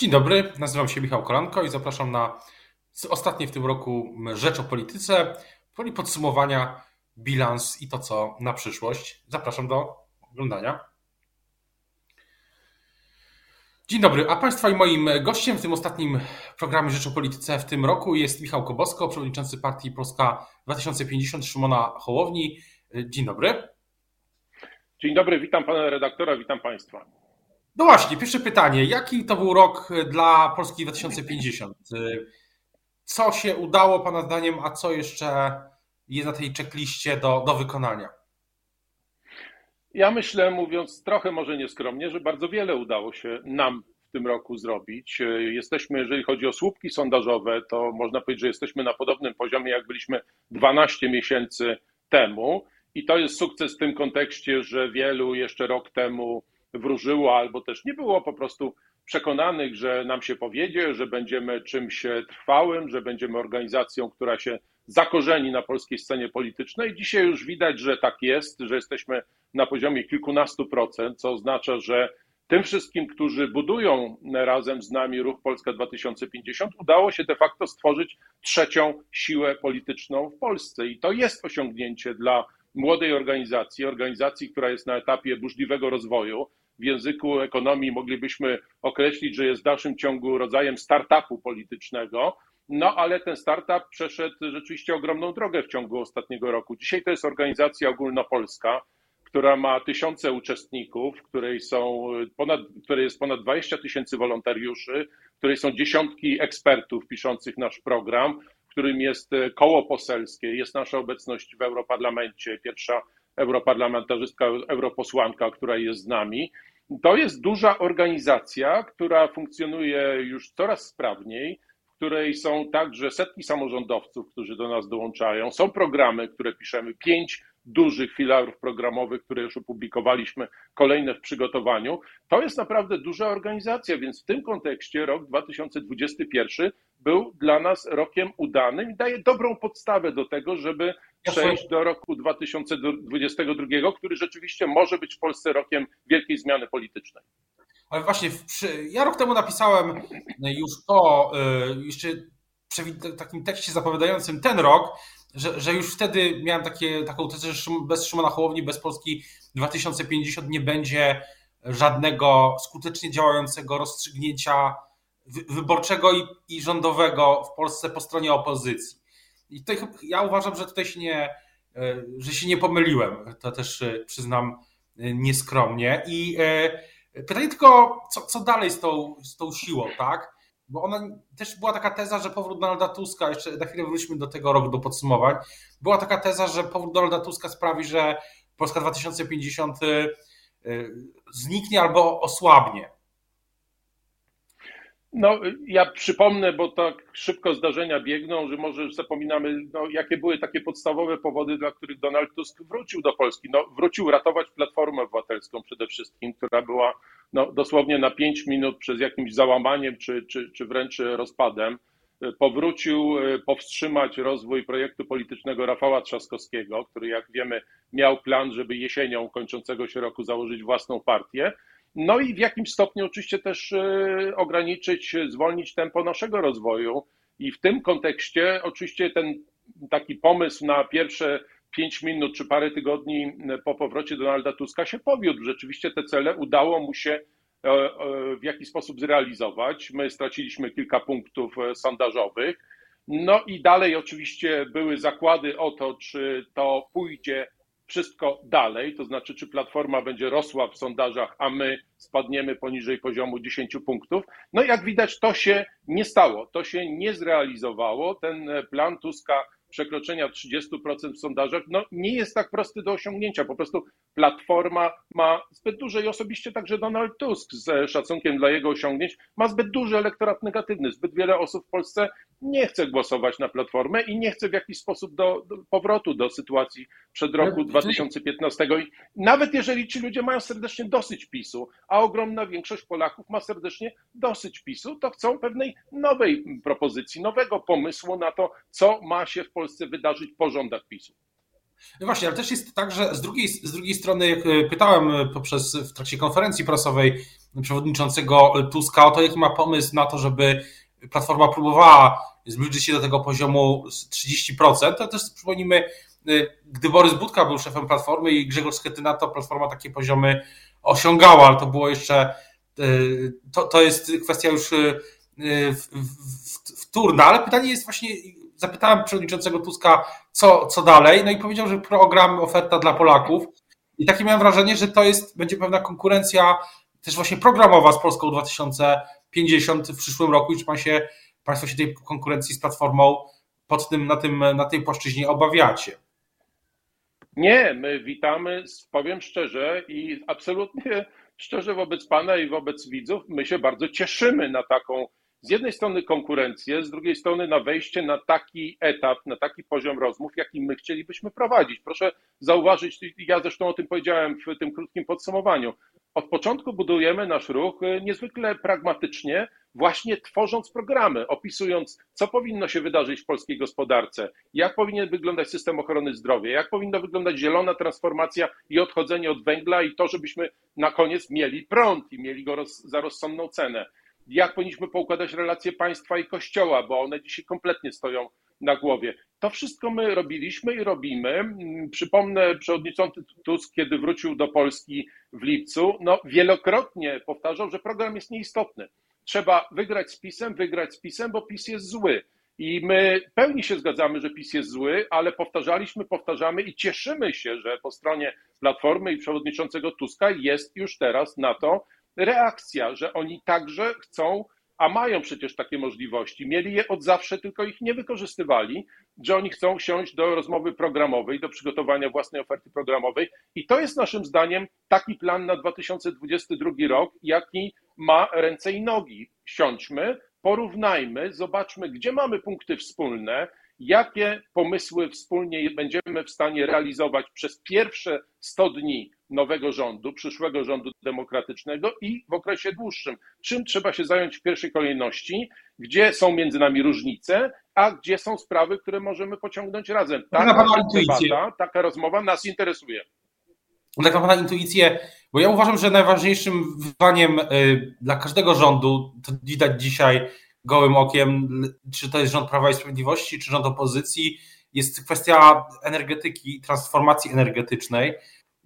Dzień dobry, nazywam się Michał Kolanko i zapraszam na ostatnie w tym roku Rzecz o Polityce, czyli podsumowania, bilans i to, co na przyszłość. Zapraszam do oglądania. Dzień dobry, a Państwa i moim gościem w tym ostatnim programie Rzecz o Polityce w tym roku jest Michał Kobosko, przewodniczący partii Polska 2050 Szymona Hołowni. Dzień dobry. Dzień dobry, witam pana redaktora, witam państwa. No właśnie, pierwsze pytanie. Jaki to był rok dla Polski 2050? Co się udało Pana zdaniem, a co jeszcze jest na tej checkliście do, do wykonania? Ja myślę, mówiąc trochę może nieskromnie, że bardzo wiele udało się nam w tym roku zrobić. Jesteśmy, jeżeli chodzi o słupki sondażowe, to można powiedzieć, że jesteśmy na podobnym poziomie, jak byliśmy 12 miesięcy temu. I to jest sukces w tym kontekście, że wielu jeszcze rok temu wróżyło, albo też nie było po prostu przekonanych, że nam się powiedzie, że będziemy czymś trwałym, że będziemy organizacją, która się zakorzeni na polskiej scenie politycznej. Dzisiaj już widać, że tak jest, że jesteśmy na poziomie kilkunastu procent, co oznacza, że tym wszystkim, którzy budują razem z nami ruch Polska 2050, udało się de facto stworzyć trzecią siłę polityczną w Polsce. I to jest osiągnięcie dla młodej organizacji, organizacji, która jest na etapie burzliwego rozwoju. W języku ekonomii moglibyśmy określić, że jest w dalszym ciągu rodzajem startupu politycznego. No, ale ten startup przeszedł rzeczywiście ogromną drogę w ciągu ostatniego roku. Dzisiaj to jest organizacja ogólnopolska, która ma tysiące uczestników, której, są ponad, której jest ponad 20 tysięcy wolontariuszy, której są dziesiątki ekspertów piszących nasz program, którym jest e, koło poselskie, jest nasza obecność w Europarlamencie, pierwsza europarlamentarzystka, europosłanka, która jest z nami. To jest duża organizacja, która funkcjonuje już coraz sprawniej, w której są także setki samorządowców, którzy do nas dołączają. Są programy, które piszemy, pięć dużych filarów programowych, które już opublikowaliśmy, kolejne w przygotowaniu. To jest naprawdę duża organizacja, więc w tym kontekście rok 2021 był dla nas rokiem udanym i daje dobrą podstawę do tego, żeby przejść do roku 2022, który rzeczywiście może być w Polsce rokiem wielkiej zmiany politycznej. Ale właśnie, ja rok temu napisałem już to, y, jeszcze w takim tekście zapowiadającym ten rok, że, że już wtedy miałem takie, taką tezę, że bez Szymona Hołowni, bez Polski 2050 nie będzie żadnego skutecznie działającego rozstrzygnięcia wyborczego i, i rządowego w Polsce po stronie opozycji. I tutaj ja uważam, że tutaj się nie, e, że się nie pomyliłem. To też e, przyznam e, nieskromnie. I pytanie tylko, co, co dalej z tą, z tą siłą, tak? Bo ona też była taka teza, że powrót Donalda Tuska, jeszcze na chwilę wróćmy do tego roku, do podsumowań. Była taka teza, że powrót Donalda Tuska sprawi, że Polska 2050 zniknie albo osłabnie. No, ja przypomnę, bo tak szybko zdarzenia biegną, że może zapominamy, no, jakie były takie podstawowe powody, dla których Donald Tusk wrócił do Polski. No, wrócił ratować Platformę Obywatelską przede wszystkim, która była no, dosłownie na pięć minut przez jakimś załamaniem czy, czy, czy wręcz rozpadem. Powrócił e, powstrzymać rozwój projektu politycznego Rafała Trzaskowskiego, który, jak wiemy, miał plan, żeby jesienią kończącego się roku założyć własną partię. No i w jakimś stopniu oczywiście też e, ograniczyć, zwolnić tempo naszego rozwoju. I w tym kontekście oczywiście ten taki pomysł na pierwsze pięć minut czy parę tygodni po powrocie Donalda Tuska się powiódł. Rzeczywiście te cele udało mu się e, e, w jakiś sposób zrealizować. My straciliśmy kilka punktów sondażowych. No i dalej oczywiście były zakłady o to, czy to pójdzie wszystko dalej, to znaczy, czy Platforma będzie rosła w sondażach, a my spadniemy poniżej poziomu 10 punktów. No jak widać, to się nie stało, to się nie zrealizowało. Ten plan Tuska przekroczenia 30% w sondażach, no nie jest tak prosty do osiągnięcia. Po prostu Platforma ma zbyt duże i osobiście także Donald Tusk z szacunkiem dla jego osiągnięć ma zbyt duży elektorat negatywny. Zbyt wiele osób w Polsce nie chce głosować na Platformę i nie chce w jakiś sposób do, do powrotu do sytuacji przed roku 2015. I nawet jeżeli ci ludzie mają serdecznie dosyć PiSu, a ogromna większość Polaków ma serdecznie dosyć PiSu, to chcą pewnej nowej propozycji, nowego pomysłu na to, co ma się w Polsce wydarzyć po rządach PiSu. No właśnie, ale też jest tak, że z drugiej, z drugiej strony, jak e, pytałem e, poprzez w trakcie konferencji prasowej przewodniczącego Tuska o to, jaki ma pomysł na to, żeby Platforma próbowała zbliżyć się do tego poziomu 30%, to też przypomnijmy, e, gdy Borys Budka był szefem Platformy i Grzegorz Schetyna, to Platforma takie poziomy osiągała, ale to było jeszcze, to, to jest kwestia już wtórna, ale pytanie jest właśnie, zapytałem przewodniczącego Tuska, co, co dalej, no i powiedział, że program oferta dla Polaków. I takie miałem wrażenie, że to jest, będzie pewna konkurencja też właśnie programowa z Polską 2050 w przyszłym roku i czy pan się, Państwo się tej konkurencji z Platformą pod tym, na, tym, na tej płaszczyźnie obawiacie? Nie, my witamy, powiem szczerze i absolutnie szczerze wobec Pana i wobec widzów, my się bardzo cieszymy na taką z jednej strony konkurencję, z drugiej strony na wejście na taki etap, na taki poziom rozmów, jaki my chcielibyśmy prowadzić. Proszę zauważyć, ja zresztą o tym powiedziałem w tym krótkim podsumowaniu. Od początku budujemy nasz ruch e, niezwykle pragmatycznie, właśnie tworząc programy, opisując, co powinno się wydarzyć w polskiej gospodarce, jak powinien wyglądać system ochrony zdrowia, jak powinna wyglądać zielona transformacja i odchodzenie od węgla, i to, żebyśmy na koniec mieli prąd i mieli go roz, za rozsądną cenę jak powinniśmy poukładać relacje państwa i kościoła, bo one dzisiaj kompletnie stoją na głowie. To wszystko my robiliśmy i robimy. Przypomnę, przewodniczący Tusk, kiedy wrócił do Polski w lipcu, no wielokrotnie powtarzał, że program jest nieistotny. Trzeba wygrać z PiSem, wygrać z PiSem, bo PiS jest zły. I my pełni się zgadzamy, że PiS jest zły, ale powtarzaliśmy, powtarzamy i cieszymy się, że po stronie Platformy i przewodniczącego Tuska jest już teraz na to reakcja, że oni także chcą, a mają przecież takie możliwości, mieli je od zawsze, tylko ich nie wykorzystywali, że oni chcą siąść do rozmowy programowej, do przygotowania własnej oferty programowej i to jest naszym zdaniem taki plan na 2022 rok, jaki ma ręce i nogi. Siądźmy, porównajmy, zobaczmy, gdzie mamy punkty wspólne, jakie pomysły wspólnie będziemy w stanie realizować przez pierwsze 100 dni nowego rządu, przyszłego rządu demokratycznego i w okresie dłuższym. Czym trzeba się zająć w pierwszej kolejności, gdzie są między nami różnice, a gdzie są sprawy, które możemy pociągnąć razem. Taka debata, taka rozmowa nas interesuje. Tak na Pana intuicję, bo ja uważam, że najważniejszym wyzwaniem y, dla każdego rządu, to widać dzisiaj gołym okiem, czy to jest rząd Prawa i Sprawiedliwości, czy rząd opozycji, jest kwestia energetyki, transformacji energetycznej.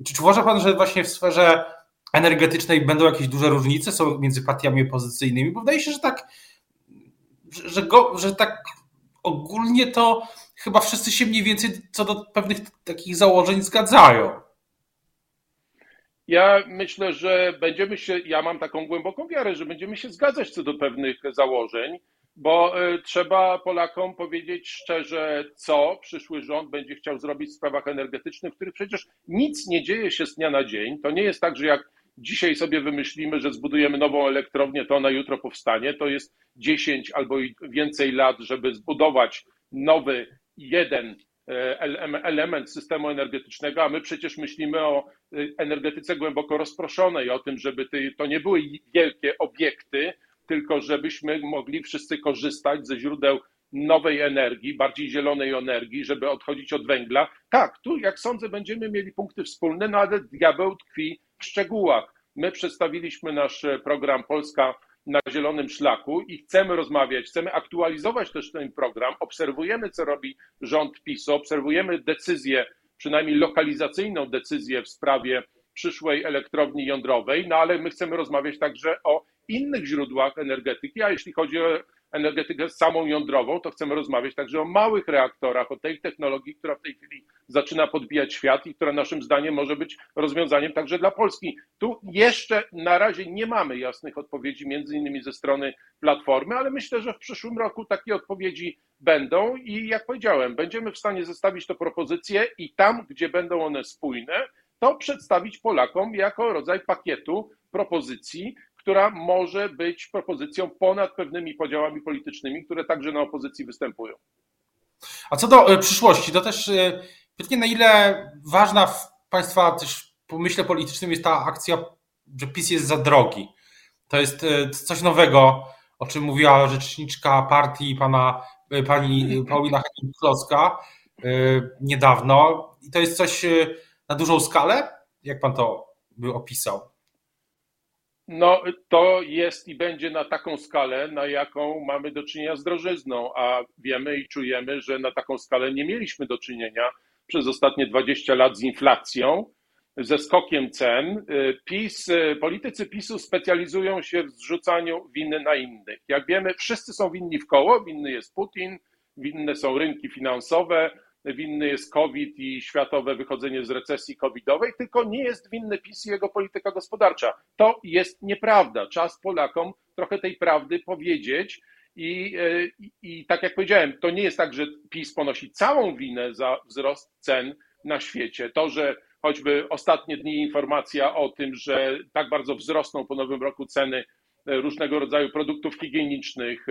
Czy, uważa Pan, że właśnie w sferze energetycznej będą jakieś duże różnice są między partiami opozycyjnymi? Bo wydaje się, że tak, że, go, że tak ogólnie to chyba wszyscy się mniej więcej co do pewnych takich założeń zgadzają. Ja myślę, że będziemy się, ja mam taką głęboką wiarę, że będziemy się zgadzać co do pewnych założeń, bo e, trzeba Polakom powiedzieć szczerze, co przyszły rząd będzie chciał zrobić w sprawach energetycznych, w których przecież nic nie dzieje się z dnia na dzień. To nie jest tak, że jak dzisiaj sobie wymyślimy, że zbudujemy nową elektrownię, to ona jutro powstanie. To jest 10 albo więcej lat, żeby zbudować nowy jeden e, element systemu energetycznego, a my przecież myślimy o e, energetyce głęboko rozproszonej, o tym, żeby to nie były wielkie obiekty, tylko żebyśmy mogli wszyscy korzystać ze źródeł nowej energii, bardziej zielonej energii, żeby odchodzić od węgla. Tak, tu jak sądzę będziemy mieli punkty wspólne, no ale diabeł tkwi w szczegółach. My przedstawiliśmy nasz program Polska na zielonym szlaku i chcemy rozmawiać, chcemy aktualizować też ten program. Obserwujemy, co robi rząd PiSu, obserwujemy decyzję, przynajmniej lokalizacyjną decyzję w sprawie przyszłej elektrowni jądrowej, no ale my chcemy rozmawiać także o innych źródłach energetyki, a jeśli chodzi o energetykę samą jądrową, to chcemy rozmawiać także o małych reaktorach, o tej technologii, która w tej chwili zaczyna podbijać świat i która naszym zdaniem może być rozwiązaniem także dla Polski. Tu jeszcze na razie nie mamy jasnych odpowiedzi, między innymi ze strony Platformy, ale myślę, że w przyszłym roku takie odpowiedzi będą i jak powiedziałem, będziemy w stanie zestawić to propozycje i tam, gdzie będą one spójne, to przedstawić Polakom jako rodzaj pakietu propozycji, która może być propozycją ponad pewnymi podziałami politycznymi, które także na opozycji występują. A co do e, przyszłości, to też e, pytanie, na ile ważna w Państwa też pomyśle politycznym jest ta akcja, że PiS jest za drogi. To jest e, coś nowego, o czym mówiła rzeczniczka partii pana, pani Paulina Henning-Kloska. niedawno. I to jest coś na dużą skalę? Jak pan to by opisał? No, to jest i będzie na taką skalę, na jaką mamy do czynienia z drożyzną, a wiemy i czujemy, że na taką skalę nie mieliśmy do czynienia przez ostatnie 20 lat z inflacją, ze skokiem cen. PiS, politycy PiSu specjalizują się w zrzucaniu winy na innych. Jak wiemy, wszyscy są winni w koło, winny jest Putin, winne są rynki finansowe, winny jest COVID i światowe wychodzenie z recesji covidowej, tylko nie jest winny PiS i jego polityka gospodarcza. To jest nieprawda. Czas Polakom trochę tej prawdy powiedzieć. I, i, I tak jak powiedziałem, to nie jest tak, że PiS ponosi całą winę za wzrost cen na świecie. To, że choćby ostatnie dni informacja o tym, że tak bardzo wzrosną po nowym roku ceny różnego rodzaju produktów higienicznych,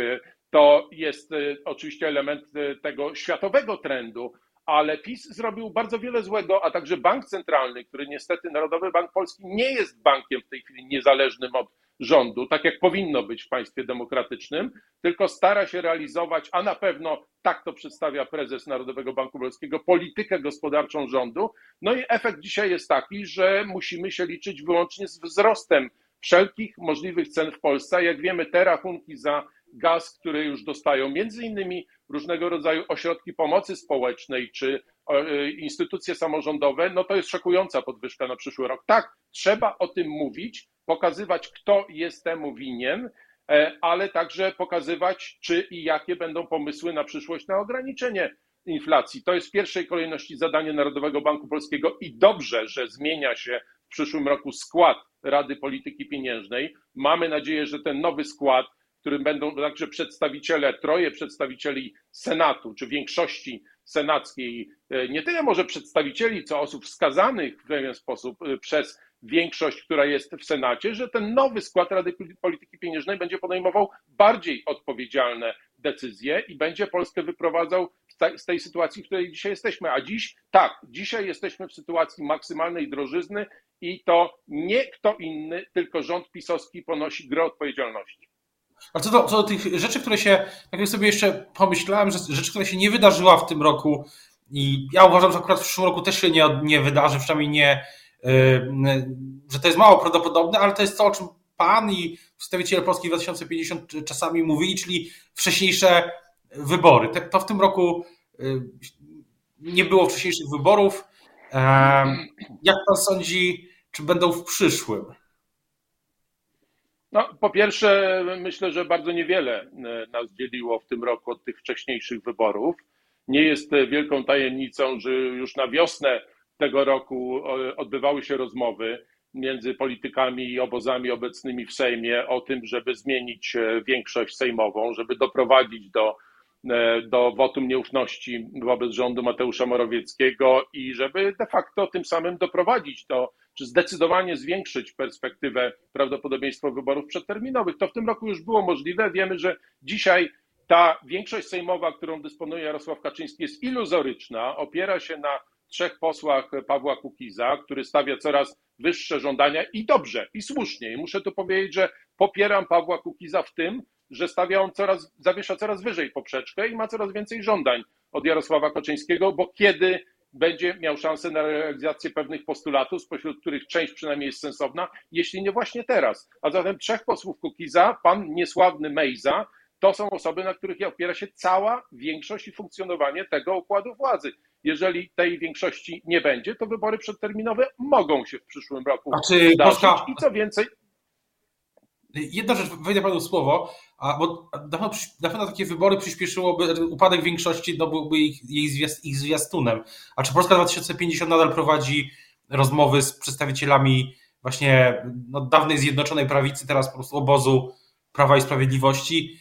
to jest e, oczywiście element e, tego światowego trendu, ale PiS zrobił bardzo wiele złego, a także bank centralny, który niestety Narodowy Bank Polski nie jest bankiem w tej chwili niezależnym od rządu, tak jak powinno być w państwie demokratycznym, tylko stara się realizować, a na pewno tak to przedstawia prezes Narodowego Banku Polskiego, politykę gospodarczą rządu. No i efekt dzisiaj jest taki, że musimy się liczyć wyłącznie z wzrostem wszelkich możliwych cen w Polsce. Jak wiemy, te rachunki za gaz, które już dostają między innymi różnego rodzaju ośrodki pomocy społecznej czy e, instytucje samorządowe, no to jest szokująca podwyżka na przyszły rok. Tak, trzeba o tym mówić, pokazywać, kto jest temu winien, e, ale także pokazywać, czy i jakie będą pomysły na przyszłość na ograniczenie inflacji. To jest w pierwszej kolejności zadanie Narodowego Banku Polskiego i dobrze, że zmienia się przyszłym roku skład Rady Polityki Pieniężnej. Mamy nadzieję, że ten nowy skład którym będą także przedstawiciele, troje przedstawicieli Senatu, czy większości senackiej, e, nie tyle może przedstawicieli, co osób wskazanych w pewien sposób e, przez większość, która jest w Senacie, że ten nowy skład Rady Polityki Pieniężnej będzie podejmował bardziej odpowiedzialne decyzje i będzie Polskę wyprowadzał z tej sytuacji, w której dzisiaj jesteśmy. A dziś, tak, dzisiaj jesteśmy w sytuacji maksymalnej drożyzny i to nie kto inny, tylko rząd pisowski ponosi grę odpowiedzialności. A co do, co do tych rzeczy, które się, tak sobie jeszcze pomyślałem, że rzeczy, które się nie wydarzyła w tym roku i ja uważam, że akurat w przyszłym roku też się nie, nie wydarzy, przynajmniej nie, yy, że to jest mało prawdopodobne, ale to jest to, o czym Pan i przedstawiciele Polski 2050 czasami mówili, czyli wcześniejsze wybory. To w tym roku yy, nie było wcześniejszych wyborów. Yy, jak Pan sądzi, czy będą w przyszłym? No, po pierwsze, myślę, że bardzo niewiele e, nas dzieliło w tym roku od tych wcześniejszych wyborów. Nie jest e, wielką tajemnicą, że już na wiosnę tego roku odbywały się rozmowy między politykami i obozami obecnymi w Sejmie o tym, żeby zmienić e, większość sejmową, żeby doprowadzić do, do wotum nieufności wobec rządu Mateusza Morawieckiego i żeby de facto tym samym doprowadzić do czy zdecydowanie zwiększyć perspektywę prawdopodobieństwa wyborów przedterminowych. To w tym roku już było możliwe. Wiemy, że dzisiaj ta większość sejmowa, którą dysponuje Jarosław Kaczyński, jest iluzoryczna, opiera się na trzech posłach Pawła Kukiza, który stawia coraz wyższe żądania i dobrze, i słusznie. I muszę tu powiedzieć, że popieram Pawła Kukiza w tym, że stawia on coraz, zawiesza coraz wyżej poprzeczkę i ma coraz więcej żądań od Jarosława Kaczyńskiego, bo kiedy będzie miał szansę na realizację pewnych postulatów, spośród których część przynajmniej jest sensowna, jeśli nie właśnie teraz. A zatem trzech posłów Kukiza, pan niesławny Mejza, to są osoby, na których opiera się cała większość i funkcjonowanie tego układu władzy. Jeżeli tej większości nie będzie, to wybory przedterminowe mogą się w przyszłym roku zdarzyć. Polska... I co więcej, Jedna rzecz, wejdę panu słowo, a, bo na pewno, na pewno takie wybory przyspieszyłoby, upadek większości no, byłby ich, ich, ich zwiastunem. A czy Polska 2050 nadal prowadzi rozmowy z przedstawicielami właśnie no, dawnej Zjednoczonej Prawicy, teraz po prostu obozu Prawa i Sprawiedliwości,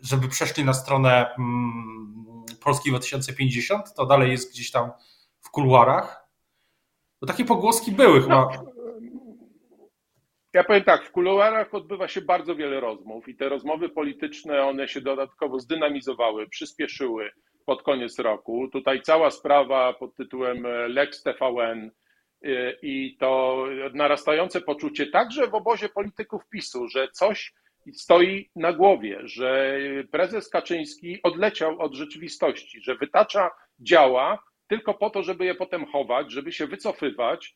żeby przeszli na stronę mm, Polski 2050? To dalej jest gdzieś tam w kuluarach? Bo takie pogłoski były chyba. No ja powiem tak, w kuluarach odbywa się bardzo wiele rozmów i te rozmowy polityczne, one się dodatkowo zdynamizowały, przyspieszyły pod koniec roku. Tutaj cała sprawa pod tytułem e, Lex TVN e, i to narastające poczucie także w obozie polityków PiSu, że coś stoi na głowie, że prezes Kaczyński odleciał od rzeczywistości, że wytacza działa tylko po to, żeby je potem chować, żeby się wycofywać,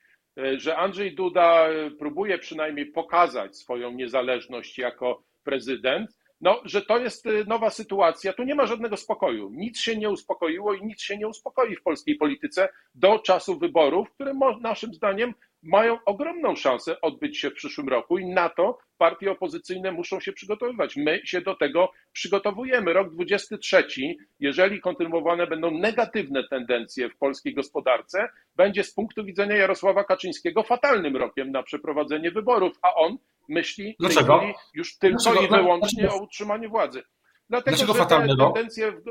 że Andrzej Duda próbuje przynajmniej pokazać swoją niezależność jako prezydent, no, że to jest y, nowa sytuacja. Tu nie ma żadnego spokoju. Nic się nie uspokoiło i nic się nie uspokoi w polskiej polityce do czasu wyborów, które naszym zdaniem mają ogromną szansę odbyć się w przyszłym roku i na to partie opozycyjne muszą się przygotowywać. My się do tego przygotowujemy. Rok 23, jeżeli kontynuowane będą negatywne tendencje w polskiej gospodarce, będzie z punktu widzenia Jarosława Kaczyńskiego fatalnym rokiem na przeprowadzenie wyborów, a on myśli Dlaczego? już tylko Dlaczego? i wyłącznie Dlaczego? o utrzymaniu władzy. Dlatego, Dlaczego że te tendencje w,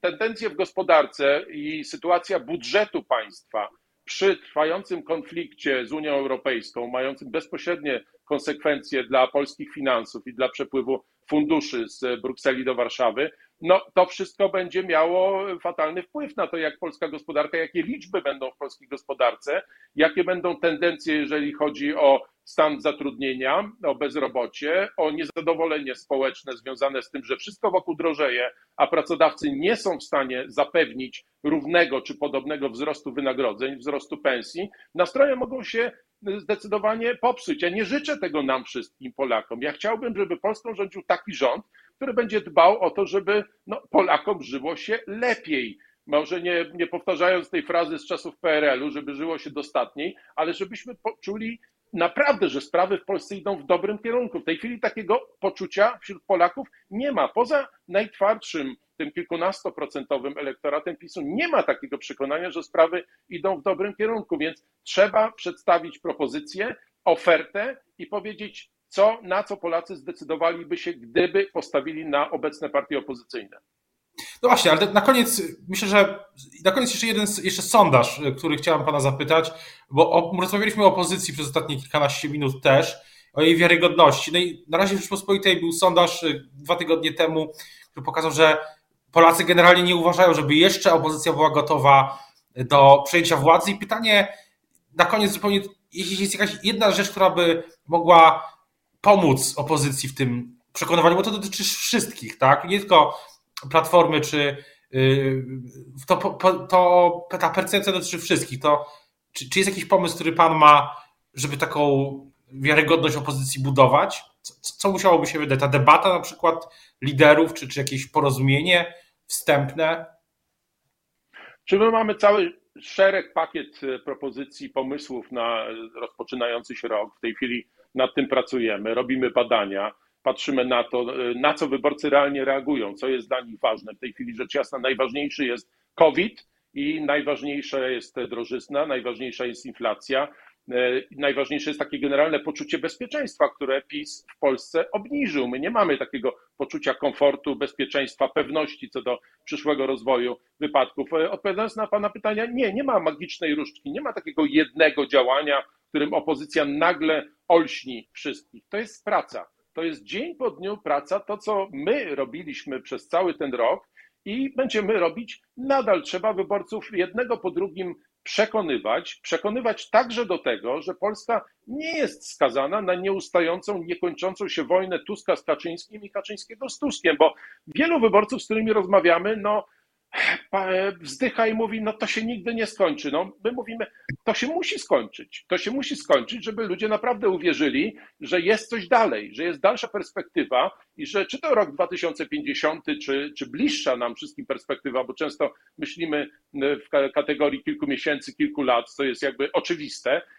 tendencje w gospodarce i sytuacja budżetu państwa przy trwającym konflikcie z Unią Europejską, mającym bezpośrednie konsekwencje dla polskich finansów i dla przepływu funduszy z Brukseli do Warszawy, no to wszystko będzie miało fatalny wpływ na to, jak polska gospodarka, jakie liczby będą w polskiej gospodarce, jakie będą tendencje, jeżeli chodzi o stan zatrudnienia, o bezrobocie, o niezadowolenie społeczne związane z tym, że wszystko wokół drożeje, a pracodawcy nie są w stanie zapewnić równego czy podobnego wzrostu wynagrodzeń, wzrostu pensji, nastroje mogą się zdecydowanie popsuć. Ja nie życzę tego nam wszystkim Polakom. Ja chciałbym, żeby Polską rządził taki rząd, który będzie dbał o to, żeby no, Polakom żyło się lepiej. Może nie, nie powtarzając tej frazy z czasów PRL-u, żeby żyło się dostatniej, ale żebyśmy poczuli naprawdę, że sprawy w Polsce idą w dobrym kierunku. W tej chwili takiego poczucia wśród Polaków nie ma. Poza najtwardszym, tym kilkunastoprocentowym elektoratem PiSu, nie ma takiego przekonania, że sprawy idą w dobrym kierunku, więc trzeba przedstawić propozycję, ofertę i powiedzieć, co, na co Polacy zdecydowaliby się, gdyby postawili na obecne partie opozycyjne. No właśnie, ale na koniec myślę, że na koniec jeszcze jeden jeszcze sondaż, który chciałem pana zapytać, bo o, rozmawialiśmy o opozycji przez ostatnie kilkanaście minut też, o jej wiarygodności. No i na razie w Rzeczpospolitej był sondaż y, dwa tygodnie temu, który pokazał, że Polacy generalnie nie uważają, żeby jeszcze opozycja była gotowa do przejęcia władzy. I pytanie na koniec zupełnie, jeśli jest jakaś jedna rzecz, która by mogła pomóc opozycji w tym przekonywaniu, bo to dotyczy wszystkich, tak? Nie tylko Platformy, czy y, to, to ta percepcja dotyczy wszystkich. To, czy, czy jest jakiś pomysł, który Pan ma, żeby taką wiarygodność opozycji budować? Co, co musiałoby się wydać? Ta debata na przykład liderów, czy, czy jakieś porozumienie wstępne? Czy my mamy cały szereg, pakiet e, propozycji, pomysłów na rozpoczynający się rok? W tej chwili nad tym pracujemy, robimy badania patrzymy na to, e, na co wyborcy realnie reagują, co jest dla nich ważne. W tej chwili rzecz jasna najważniejszy jest COVID i najważniejsza jest drożyzna, najważniejsza jest inflacja, e, najważniejsze jest takie generalne poczucie bezpieczeństwa, które PiS w Polsce obniżył. My nie mamy takiego poczucia komfortu, bezpieczeństwa, pewności co do przyszłego rozwoju wypadków. E, odpowiadając na Pana pytania, nie, nie ma magicznej różdżki, nie ma takiego jednego działania, którym opozycja nagle olśni wszystkich. To jest praca to jest dzień po dniu praca, to co my robiliśmy przez cały ten rok i będziemy robić nadal. Trzeba wyborców jednego po drugim przekonywać, przekonywać także do tego, że Polska nie jest skazana na nieustającą, niekończącą się wojnę Tuska z Kaczyńskim i Kaczyńskiego z Tuskiem, bo wielu wyborców, z którymi rozmawiamy, no wzdycha i mówi, no to się nigdy nie skończy. No, my mówimy, to się musi skończyć. To się musi skończyć, żeby ludzie naprawdę uwierzyli, że jest coś dalej, że jest dalsza perspektywa i że czy to rok 2050, czy, czy bliższa nam wszystkim perspektywa, bo często myślimy w kategorii kilku miesięcy, kilku lat, co jest jakby oczywiste, E,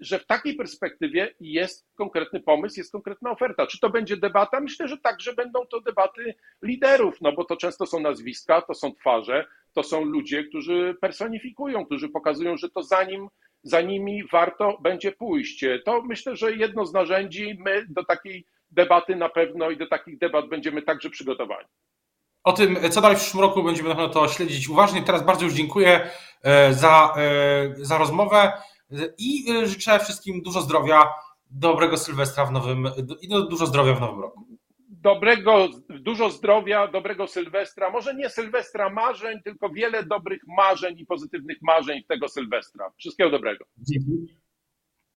że w takiej perspektywie jest konkretny pomysł, jest konkretna oferta. Czy to będzie debata? Myślę, że także będą to debaty liderów, no bo to często są nazwiska, to są twarze, to są ludzie, którzy personifikują, którzy pokazują, że to za, nim, za nimi warto będzie pójść. To myślę, że jedno z narzędzi, my do takiej debaty na pewno i do takich debat będziemy także przygotowani. O tym, co dalej w przyszłym roku, będziemy na pewno to śledzić uważnie. Teraz bardzo już dziękuję e, za, e, za rozmowę. I y, życzę wszystkim dużo zdrowia, dobrego Sylwestra w nowym i no, dużo zdrowia w nowym roku. Dobrego, dużo zdrowia, dobrego Sylwestra. Może nie Sylwestra marzeń, tylko wiele dobrych marzeń i pozytywnych marzeń tego Sylwestra. Wszystkiego dobrego. Dzięki.